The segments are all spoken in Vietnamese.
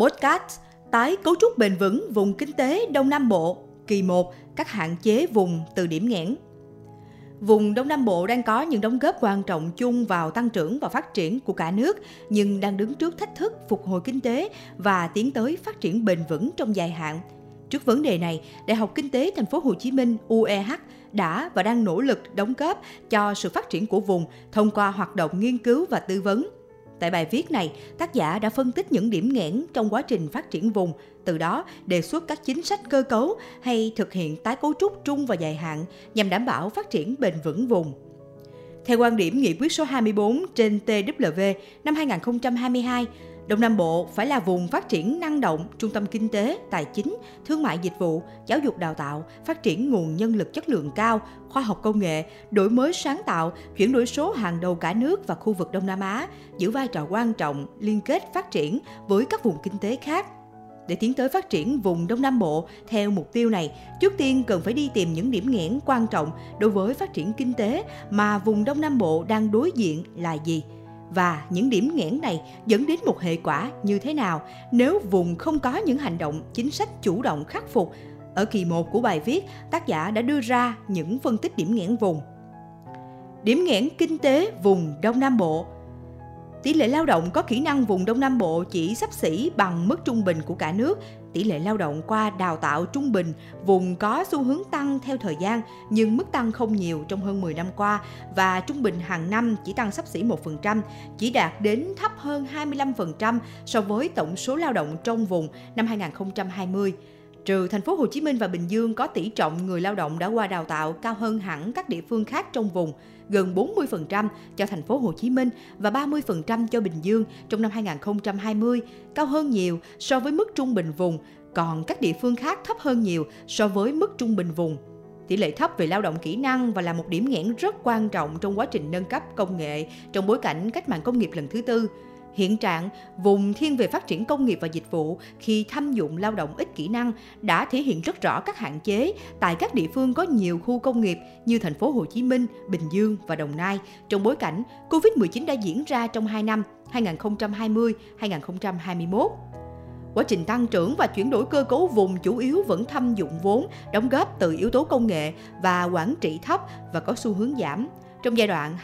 Podcast Tái cấu trúc bền vững vùng kinh tế Đông Nam Bộ Kỳ 1 Các hạn chế vùng từ điểm nghẽn Vùng Đông Nam Bộ đang có những đóng góp quan trọng chung vào tăng trưởng và phát triển của cả nước, nhưng đang đứng trước thách thức phục hồi kinh tế và tiến tới phát triển bền vững trong dài hạn. Trước vấn đề này, Đại học Kinh tế Thành phố Hồ Chí Minh UEH đã và đang nỗ lực đóng góp cho sự phát triển của vùng thông qua hoạt động nghiên cứu và tư vấn. Tại bài viết này, tác giả đã phân tích những điểm nghẽn trong quá trình phát triển vùng, từ đó đề xuất các chính sách cơ cấu hay thực hiện tái cấu trúc trung và dài hạn nhằm đảm bảo phát triển bền vững vùng. Theo quan điểm nghị quyết số 24 trên TWV năm 2022, Đông Nam Bộ phải là vùng phát triển năng động, trung tâm kinh tế, tài chính, thương mại dịch vụ, giáo dục đào tạo, phát triển nguồn nhân lực chất lượng cao, khoa học công nghệ, đổi mới sáng tạo, chuyển đổi số hàng đầu cả nước và khu vực Đông Nam Á, giữ vai trò quan trọng liên kết phát triển với các vùng kinh tế khác. Để tiến tới phát triển vùng Đông Nam Bộ theo mục tiêu này, trước tiên cần phải đi tìm những điểm nghẽn quan trọng đối với phát triển kinh tế mà vùng Đông Nam Bộ đang đối diện là gì – và những điểm nghẽn này dẫn đến một hệ quả như thế nào nếu vùng không có những hành động chính sách chủ động khắc phục. Ở kỳ 1 của bài viết, tác giả đã đưa ra những phân tích điểm nghẽn vùng. Điểm nghẽn kinh tế vùng Đông Nam Bộ Tỷ lệ lao động có kỹ năng vùng Đông Nam Bộ chỉ sắp xỉ bằng mức trung bình của cả nước. Tỷ lệ lao động qua đào tạo trung bình vùng có xu hướng tăng theo thời gian nhưng mức tăng không nhiều trong hơn 10 năm qua và trung bình hàng năm chỉ tăng sắp xỉ 1%, chỉ đạt đến thấp hơn 25% so với tổng số lao động trong vùng năm 2020 trừ thành phố Hồ Chí Minh và Bình Dương có tỷ trọng người lao động đã qua đào tạo cao hơn hẳn các địa phương khác trong vùng, gần 40% cho thành phố Hồ Chí Minh và 30% cho Bình Dương trong năm 2020, cao hơn nhiều so với mức trung bình vùng, còn các địa phương khác thấp hơn nhiều so với mức trung bình vùng. Tỷ lệ thấp về lao động kỹ năng và là một điểm nghẽn rất quan trọng trong quá trình nâng cấp công nghệ trong bối cảnh cách mạng công nghiệp lần thứ tư. Hiện trạng, vùng thiên về phát triển công nghiệp và dịch vụ khi thâm dụng lao động ít kỹ năng đã thể hiện rất rõ các hạn chế tại các địa phương có nhiều khu công nghiệp như thành phố Hồ Chí Minh, Bình Dương và Đồng Nai trong bối cảnh Covid-19 đã diễn ra trong 2 năm 2020-2021. Quá trình tăng trưởng và chuyển đổi cơ cấu vùng chủ yếu vẫn thâm dụng vốn, đóng góp từ yếu tố công nghệ và quản trị thấp và có xu hướng giảm. Trong giai đoạn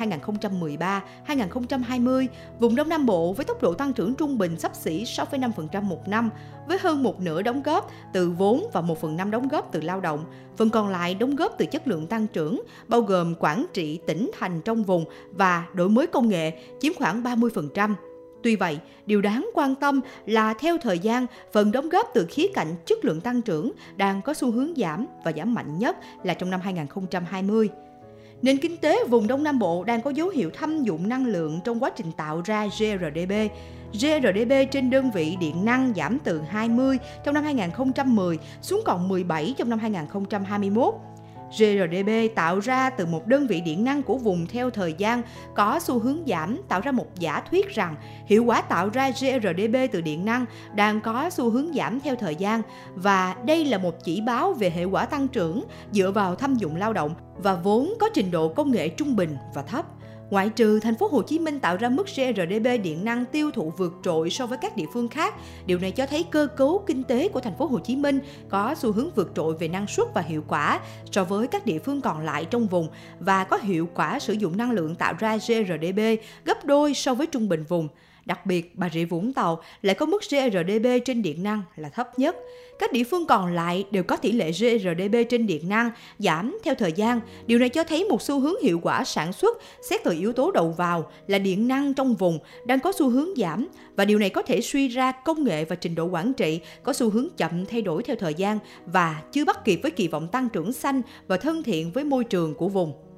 2013-2020, vùng Đông Nam Bộ với tốc độ tăng trưởng trung bình sắp xỉ 6,5% một năm, với hơn một nửa đóng góp từ vốn và một phần năm đóng góp từ lao động. Phần còn lại đóng góp từ chất lượng tăng trưởng, bao gồm quản trị tỉnh thành trong vùng và đổi mới công nghệ chiếm khoảng 30%. Tuy vậy, điều đáng quan tâm là theo thời gian, phần đóng góp từ khía cạnh chất lượng tăng trưởng đang có xu hướng giảm và giảm mạnh nhất là trong năm 2020. Nền kinh tế vùng Đông Nam Bộ đang có dấu hiệu thâm dụng năng lượng trong quá trình tạo ra GRDP. GRDP trên đơn vị điện năng giảm từ 20 trong năm 2010 xuống còn 17 trong năm 2021 GRDB tạo ra từ một đơn vị điện năng của vùng theo thời gian, có xu hướng giảm, tạo ra một giả thuyết rằng hiệu quả tạo ra GRDB từ điện năng đang có xu hướng giảm theo thời gian và đây là một chỉ báo về hệ quả tăng trưởng dựa vào thâm dụng lao động và vốn có trình độ công nghệ trung bình và thấp. Ngoại trừ thành phố Hồ Chí Minh tạo ra mức GRDP điện năng tiêu thụ vượt trội so với các địa phương khác, điều này cho thấy cơ cấu kinh tế của thành phố Hồ Chí Minh có xu hướng vượt trội về năng suất và hiệu quả so với các địa phương còn lại trong vùng và có hiệu quả sử dụng năng lượng tạo ra GRDP gấp đôi so với trung bình vùng. Đặc biệt, Bà Rịa Vũng Tàu lại có mức GRDP trên điện năng là thấp nhất. Các địa phương còn lại đều có tỷ lệ GRDP trên điện năng giảm theo thời gian. Điều này cho thấy một xu hướng hiệu quả sản xuất xét từ yếu tố đầu vào là điện năng trong vùng đang có xu hướng giảm và điều này có thể suy ra công nghệ và trình độ quản trị có xu hướng chậm thay đổi theo thời gian và chưa bắt kịp với kỳ vọng tăng trưởng xanh và thân thiện với môi trường của vùng.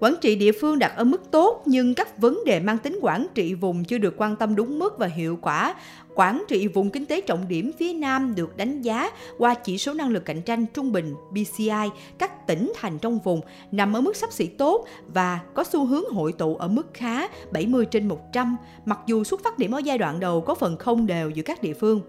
Quản trị địa phương đặt ở mức tốt nhưng các vấn đề mang tính quản trị vùng chưa được quan tâm đúng mức và hiệu quả. Quản trị vùng kinh tế trọng điểm phía Nam được đánh giá qua chỉ số năng lực cạnh tranh trung bình BCI các tỉnh thành trong vùng nằm ở mức sắp xỉ tốt và có xu hướng hội tụ ở mức khá 70 trên 100, mặc dù xuất phát điểm ở giai đoạn đầu có phần không đều giữa các địa phương.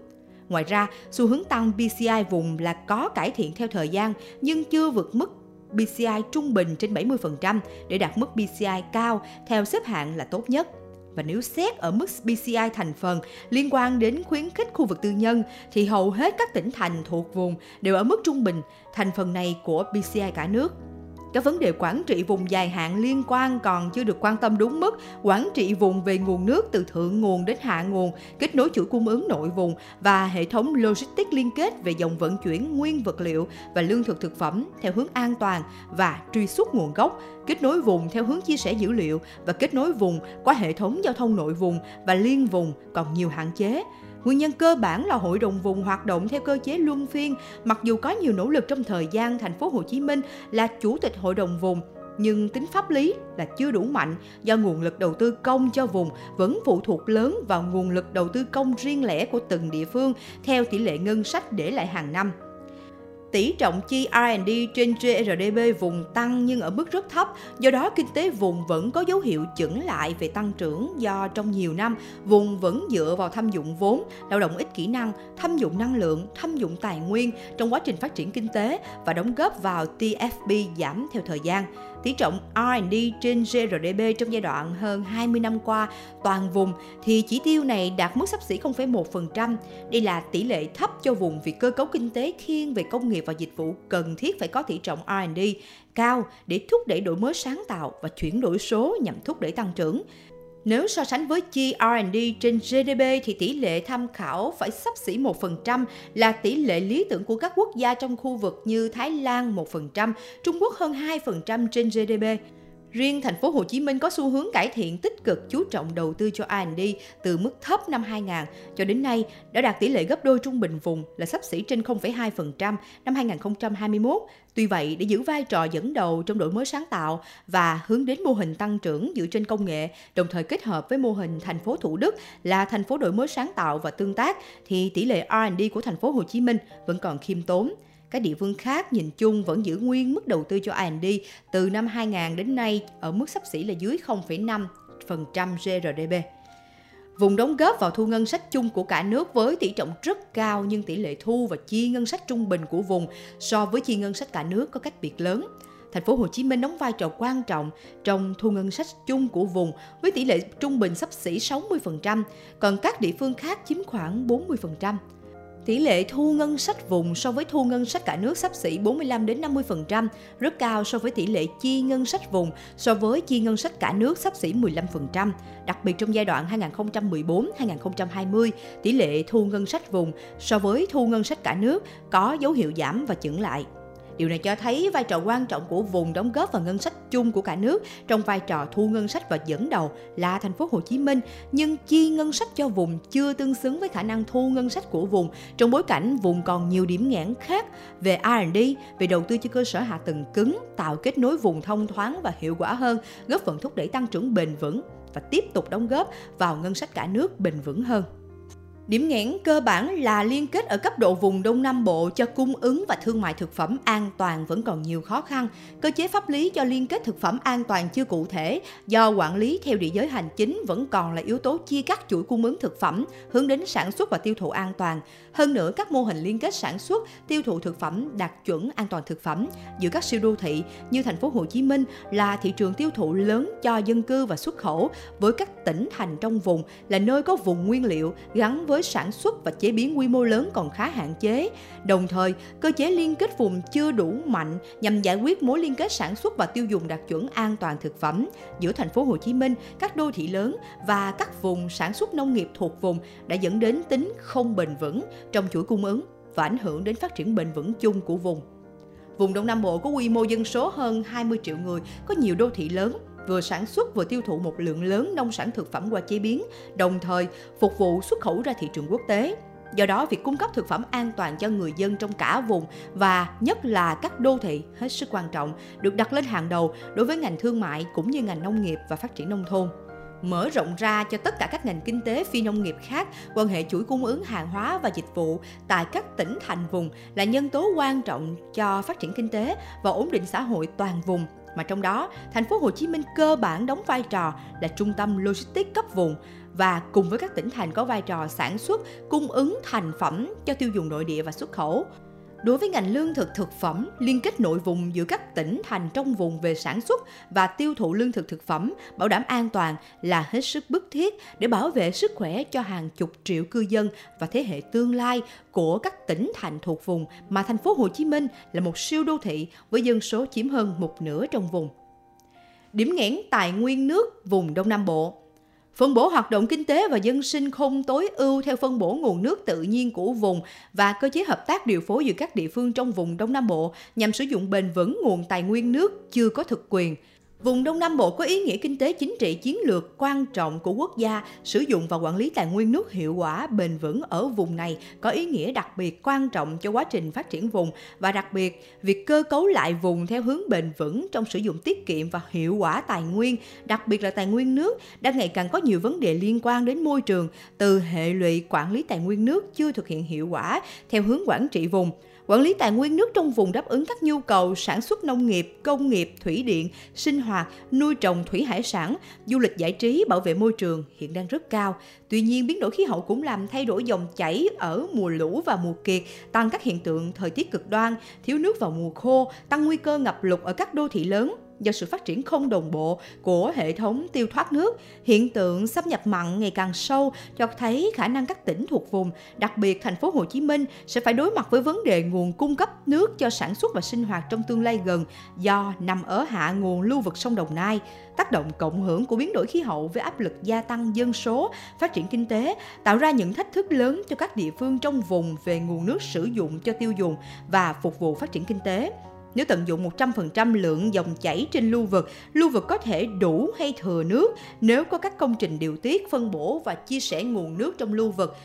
Ngoài ra, xu hướng tăng BCI vùng là có cải thiện theo thời gian nhưng chưa vượt mức BCI trung bình trên 70% để đạt mức BCI cao theo xếp hạng là tốt nhất. Và nếu xét ở mức BCI thành phần liên quan đến khuyến khích khu vực tư nhân thì hầu hết các tỉnh thành thuộc vùng đều ở mức trung bình, thành phần này của BCI cả nước. Các vấn đề quản trị vùng dài hạn liên quan còn chưa được quan tâm đúng mức, quản trị vùng về nguồn nước từ thượng nguồn đến hạ nguồn, kết nối chuỗi cung ứng nội vùng và hệ thống logistics liên kết về dòng vận chuyển nguyên vật liệu và lương thực thực phẩm theo hướng an toàn và truy xuất nguồn gốc, kết nối vùng theo hướng chia sẻ dữ liệu và kết nối vùng qua hệ thống giao thông nội vùng và liên vùng còn nhiều hạn chế. Nguyên nhân cơ bản là hội đồng vùng hoạt động theo cơ chế luân phiên, mặc dù có nhiều nỗ lực trong thời gian thành phố Hồ Chí Minh là chủ tịch hội đồng vùng nhưng tính pháp lý là chưa đủ mạnh do nguồn lực đầu tư công cho vùng vẫn phụ thuộc lớn vào nguồn lực đầu tư công riêng lẻ của từng địa phương theo tỷ lệ ngân sách để lại hàng năm tỷ trọng chi R&D trên GRDP vùng tăng nhưng ở mức rất thấp, do đó kinh tế vùng vẫn có dấu hiệu chững lại về tăng trưởng do trong nhiều năm vùng vẫn dựa vào thâm dụng vốn, lao động ít kỹ năng, thâm dụng năng lượng, thâm dụng tài nguyên trong quá trình phát triển kinh tế và đóng góp vào TFP giảm theo thời gian. Tỷ trọng R&D trên GRDP trong giai đoạn hơn 20 năm qua toàn vùng thì chỉ tiêu này đạt mức sắp xỉ 0,1%. Đây là tỷ lệ thấp cho vùng vì cơ cấu kinh tế thiên về công nghiệp và dịch vụ cần thiết phải có tỷ trọng R&D cao để thúc đẩy đổi mới sáng tạo và chuyển đổi số nhằm thúc đẩy tăng trưởng. Nếu so sánh với chi R&D trên GDP thì tỷ lệ tham khảo phải sắp xỉ 1% là tỷ lệ lý tưởng của các quốc gia trong khu vực như Thái Lan 1%, Trung Quốc hơn 2% trên GDP. Riêng thành phố Hồ Chí Minh có xu hướng cải thiện tích cực chú trọng đầu tư cho R&D từ mức thấp năm 2000 cho đến nay đã đạt tỷ lệ gấp đôi trung bình vùng là sắp xỉ trên 0,2% năm 2021. Tuy vậy, để giữ vai trò dẫn đầu trong đổi mới sáng tạo và hướng đến mô hình tăng trưởng dựa trên công nghệ, đồng thời kết hợp với mô hình thành phố Thủ Đức là thành phố đổi mới sáng tạo và tương tác thì tỷ lệ R&D của thành phố Hồ Chí Minh vẫn còn khiêm tốn các địa phương khác nhìn chung vẫn giữ nguyên mức đầu tư cho R&D từ năm 2000 đến nay ở mức sắp xỉ là dưới 0,5% GRDP. Vùng đóng góp vào thu ngân sách chung của cả nước với tỷ trọng rất cao nhưng tỷ lệ thu và chi ngân sách trung bình của vùng so với chi ngân sách cả nước có cách biệt lớn. Thành phố Hồ Chí Minh đóng vai trò quan trọng trong thu ngân sách chung của vùng với tỷ lệ trung bình sắp xỉ 60%, còn các địa phương khác chiếm khoảng 40%. Tỷ lệ thu ngân sách vùng so với thu ngân sách cả nước sắp xỉ 45 đến 50%, rất cao so với tỷ lệ chi ngân sách vùng so với chi ngân sách cả nước sắp xỉ 15%. Đặc biệt trong giai đoạn 2014-2020, tỷ lệ thu ngân sách vùng so với thu ngân sách cả nước có dấu hiệu giảm và chững lại. Điều này cho thấy vai trò quan trọng của vùng đóng góp vào ngân sách chung của cả nước trong vai trò thu ngân sách và dẫn đầu là thành phố Hồ Chí Minh, nhưng chi ngân sách cho vùng chưa tương xứng với khả năng thu ngân sách của vùng trong bối cảnh vùng còn nhiều điểm nghẽn khác về R&D, về đầu tư cho cơ sở hạ tầng cứng, tạo kết nối vùng thông thoáng và hiệu quả hơn, góp phần thúc đẩy tăng trưởng bền vững và tiếp tục đóng góp vào ngân sách cả nước bền vững hơn. Điểm nghẽn cơ bản là liên kết ở cấp độ vùng Đông Nam Bộ cho cung ứng và thương mại thực phẩm an toàn vẫn còn nhiều khó khăn. Cơ chế pháp lý cho liên kết thực phẩm an toàn chưa cụ thể, do quản lý theo địa giới hành chính vẫn còn là yếu tố chia cắt chuỗi cung ứng thực phẩm, hướng đến sản xuất và tiêu thụ an toàn. Hơn nữa, các mô hình liên kết sản xuất, tiêu thụ thực phẩm đạt chuẩn an toàn thực phẩm giữa các siêu đô thị như thành phố Hồ Chí Minh là thị trường tiêu thụ lớn cho dân cư và xuất khẩu với các tỉnh thành trong vùng là nơi có vùng nguyên liệu gắn với sản xuất và chế biến quy mô lớn còn khá hạn chế. Đồng thời, cơ chế liên kết vùng chưa đủ mạnh nhằm giải quyết mối liên kết sản xuất và tiêu dùng đạt chuẩn an toàn thực phẩm giữa thành phố Hồ Chí Minh, các đô thị lớn và các vùng sản xuất nông nghiệp thuộc vùng đã dẫn đến tính không bền vững trong chuỗi cung ứng và ảnh hưởng đến phát triển bền vững chung của vùng. Vùng Đông Nam Bộ có quy mô dân số hơn 20 triệu người, có nhiều đô thị lớn, vừa sản xuất vừa tiêu thụ một lượng lớn nông sản thực phẩm qua chế biến, đồng thời phục vụ xuất khẩu ra thị trường quốc tế. Do đó, việc cung cấp thực phẩm an toàn cho người dân trong cả vùng và nhất là các đô thị hết sức quan trọng, được đặt lên hàng đầu đối với ngành thương mại cũng như ngành nông nghiệp và phát triển nông thôn mở rộng ra cho tất cả các ngành kinh tế phi nông nghiệp khác, quan hệ chuỗi cung ứng hàng hóa và dịch vụ tại các tỉnh thành vùng là nhân tố quan trọng cho phát triển kinh tế và ổn định xã hội toàn vùng mà trong đó thành phố Hồ Chí Minh cơ bản đóng vai trò là trung tâm logistics cấp vùng và cùng với các tỉnh thành có vai trò sản xuất, cung ứng thành phẩm cho tiêu dùng nội địa và xuất khẩu. Đối với ngành lương thực thực phẩm, liên kết nội vùng giữa các tỉnh thành trong vùng về sản xuất và tiêu thụ lương thực thực phẩm, bảo đảm an toàn là hết sức bức thiết để bảo vệ sức khỏe cho hàng chục triệu cư dân và thế hệ tương lai của các tỉnh thành thuộc vùng mà thành phố Hồ Chí Minh là một siêu đô thị với dân số chiếm hơn một nửa trong vùng. Điểm nghẽn tài nguyên nước vùng Đông Nam Bộ Phân bổ hoạt động kinh tế và dân sinh không tối ưu theo phân bổ nguồn nước tự nhiên của vùng và cơ chế hợp tác điều phối giữa các địa phương trong vùng Đông Nam Bộ nhằm sử dụng bền vững nguồn tài nguyên nước chưa có thực quyền – Vùng Đông Nam Bộ có ý nghĩa kinh tế chính trị chiến lược quan trọng của quốc gia, sử dụng và quản lý tài nguyên nước hiệu quả bền vững ở vùng này có ý nghĩa đặc biệt quan trọng cho quá trình phát triển vùng. Và đặc biệt việc cơ cấu lại vùng theo hướng bền vững trong sử dụng tiết kiệm và hiệu quả tài nguyên, đặc biệt là tài nguyên nước đang ngày càng có nhiều vấn đề liên quan đến môi trường từ hệ lụy quản lý tài nguyên nước chưa thực hiện hiệu quả theo hướng quản trị vùng quản lý tài nguyên nước trong vùng đáp ứng các nhu cầu sản xuất nông nghiệp, công nghiệp, thủy điện, sinh hoạt, nuôi trồng thủy hải sản, du lịch giải trí, bảo vệ môi trường hiện đang rất cao. Tuy nhiên, biến đổi khí hậu cũng làm thay đổi dòng chảy ở mùa lũ và mùa kiệt, tăng các hiện tượng thời tiết cực đoan, thiếu nước vào mùa khô, tăng nguy cơ ngập lụt ở các đô thị lớn, do sự phát triển không đồng bộ của hệ thống tiêu thoát nước, hiện tượng xâm nhập mặn ngày càng sâu cho thấy khả năng các tỉnh thuộc vùng, đặc biệt thành phố Hồ Chí Minh sẽ phải đối mặt với vấn đề nguồn cung cấp nước cho sản xuất và sinh hoạt trong tương lai gần do nằm ở hạ nguồn lưu vực sông Đồng Nai. Tác động cộng hưởng của biến đổi khí hậu với áp lực gia tăng dân số, phát triển kinh tế tạo ra những thách thức lớn cho các địa phương trong vùng về nguồn nước sử dụng cho tiêu dùng và phục vụ phát triển kinh tế. Nếu tận dụng 100% lượng dòng chảy trên lưu vực, lưu vực có thể đủ hay thừa nước nếu có các công trình điều tiết, phân bổ và chia sẻ nguồn nước trong lưu vực.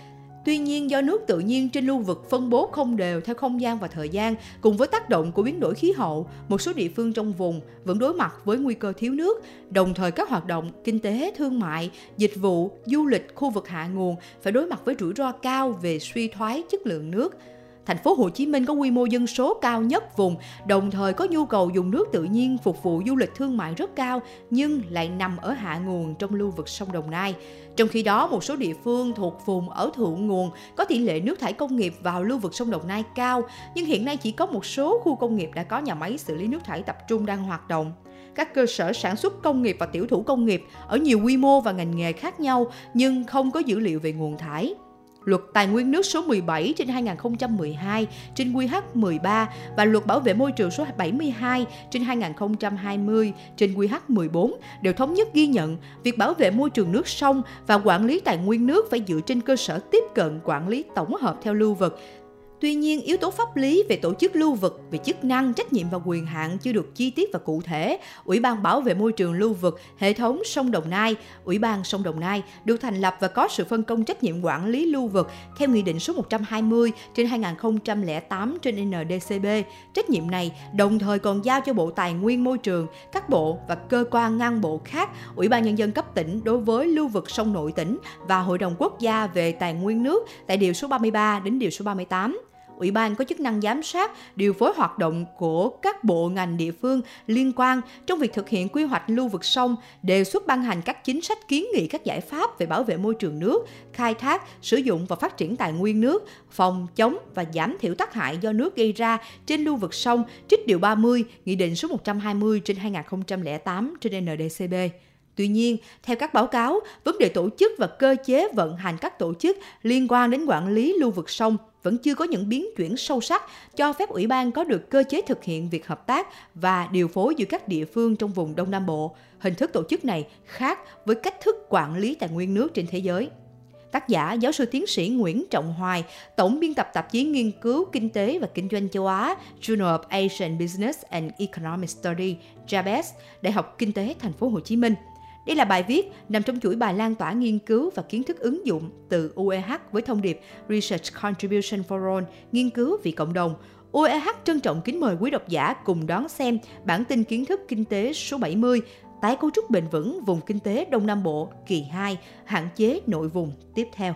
Tuy nhiên do nước tự nhiên trên lưu vực phân bố không đều theo không gian và thời gian, cùng với tác động của biến đổi khí hậu, một số địa phương trong vùng vẫn đối mặt với nguy cơ thiếu nước, đồng thời các hoạt động kinh tế, thương mại, dịch vụ, du lịch khu vực hạ nguồn phải đối mặt với rủi ro cao về suy thoái chất lượng nước thành phố Hồ Chí Minh có quy mô dân số cao nhất vùng, đồng thời có nhu cầu dùng nước tự nhiên phục vụ du lịch thương mại rất cao nhưng lại nằm ở hạ nguồn trong lưu vực sông Đồng Nai. Trong khi đó, một số địa phương thuộc vùng ở thượng nguồn có tỷ lệ nước thải công nghiệp vào lưu vực sông Đồng Nai cao, nhưng hiện nay chỉ có một số khu công nghiệp đã có nhà máy xử lý nước thải tập trung đang hoạt động các cơ sở sản xuất công nghiệp và tiểu thủ công nghiệp ở nhiều quy mô và ngành nghề khác nhau nhưng không có dữ liệu về nguồn thải. Luật Tài nguyên nước số 17 trên 2012 trên QH 13 và Luật Bảo vệ môi trường số 72 trên 2020 trên QH 14 đều thống nhất ghi nhận việc bảo vệ môi trường nước sông và quản lý tài nguyên nước phải dựa trên cơ sở tiếp cận quản lý tổng hợp theo lưu vực. Tuy nhiên, yếu tố pháp lý về tổ chức lưu vực, về chức năng, trách nhiệm và quyền hạn chưa được chi tiết và cụ thể. Ủy ban bảo vệ môi trường lưu vực, hệ thống sông Đồng Nai, Ủy ban sông Đồng Nai được thành lập và có sự phân công trách nhiệm quản lý lưu vực theo Nghị định số 120 trên 2008 trên NDCB. Trách nhiệm này đồng thời còn giao cho Bộ Tài nguyên Môi trường, các bộ và cơ quan ngang bộ khác, Ủy ban Nhân dân cấp tỉnh đối với lưu vực sông nội tỉnh và Hội đồng Quốc gia về Tài nguyên nước tại Điều số 33 đến Điều số 38. Ủy ban có chức năng giám sát, điều phối hoạt động của các bộ ngành địa phương liên quan trong việc thực hiện quy hoạch lưu vực sông, đề xuất ban hành các chính sách kiến nghị các giải pháp về bảo vệ môi trường nước, khai thác, sử dụng và phát triển tài nguyên nước, phòng chống và giảm thiểu tác hại do nước gây ra trên lưu vực sông, trích điều 30, Nghị định số 120 trên 2008 trên NDCB. Tuy nhiên, theo các báo cáo, vấn đề tổ chức và cơ chế vận hành các tổ chức liên quan đến quản lý lưu vực sông vẫn chưa có những biến chuyển sâu sắc cho phép ủy ban có được cơ chế thực hiện việc hợp tác và điều phối giữa các địa phương trong vùng Đông Nam Bộ. Hình thức tổ chức này khác với cách thức quản lý tài nguyên nước trên thế giới. Tác giả giáo sư tiến sĩ Nguyễn Trọng Hoài, tổng biên tập tạp chí nghiên cứu kinh tế và kinh doanh châu Á Journal of Asian Business and Economic Study, JABES, Đại học Kinh tế Thành phố Hồ Chí Minh – đây là bài viết nằm trong chuỗi bài lan tỏa nghiên cứu và kiến thức ứng dụng từ UEH với thông điệp Research Contribution for All, nghiên cứu vì cộng đồng. UEH trân trọng kính mời quý độc giả cùng đón xem bản tin kiến thức kinh tế số 70 tái cấu trúc bền vững vùng kinh tế Đông Nam Bộ kỳ 2, hạn chế nội vùng tiếp theo.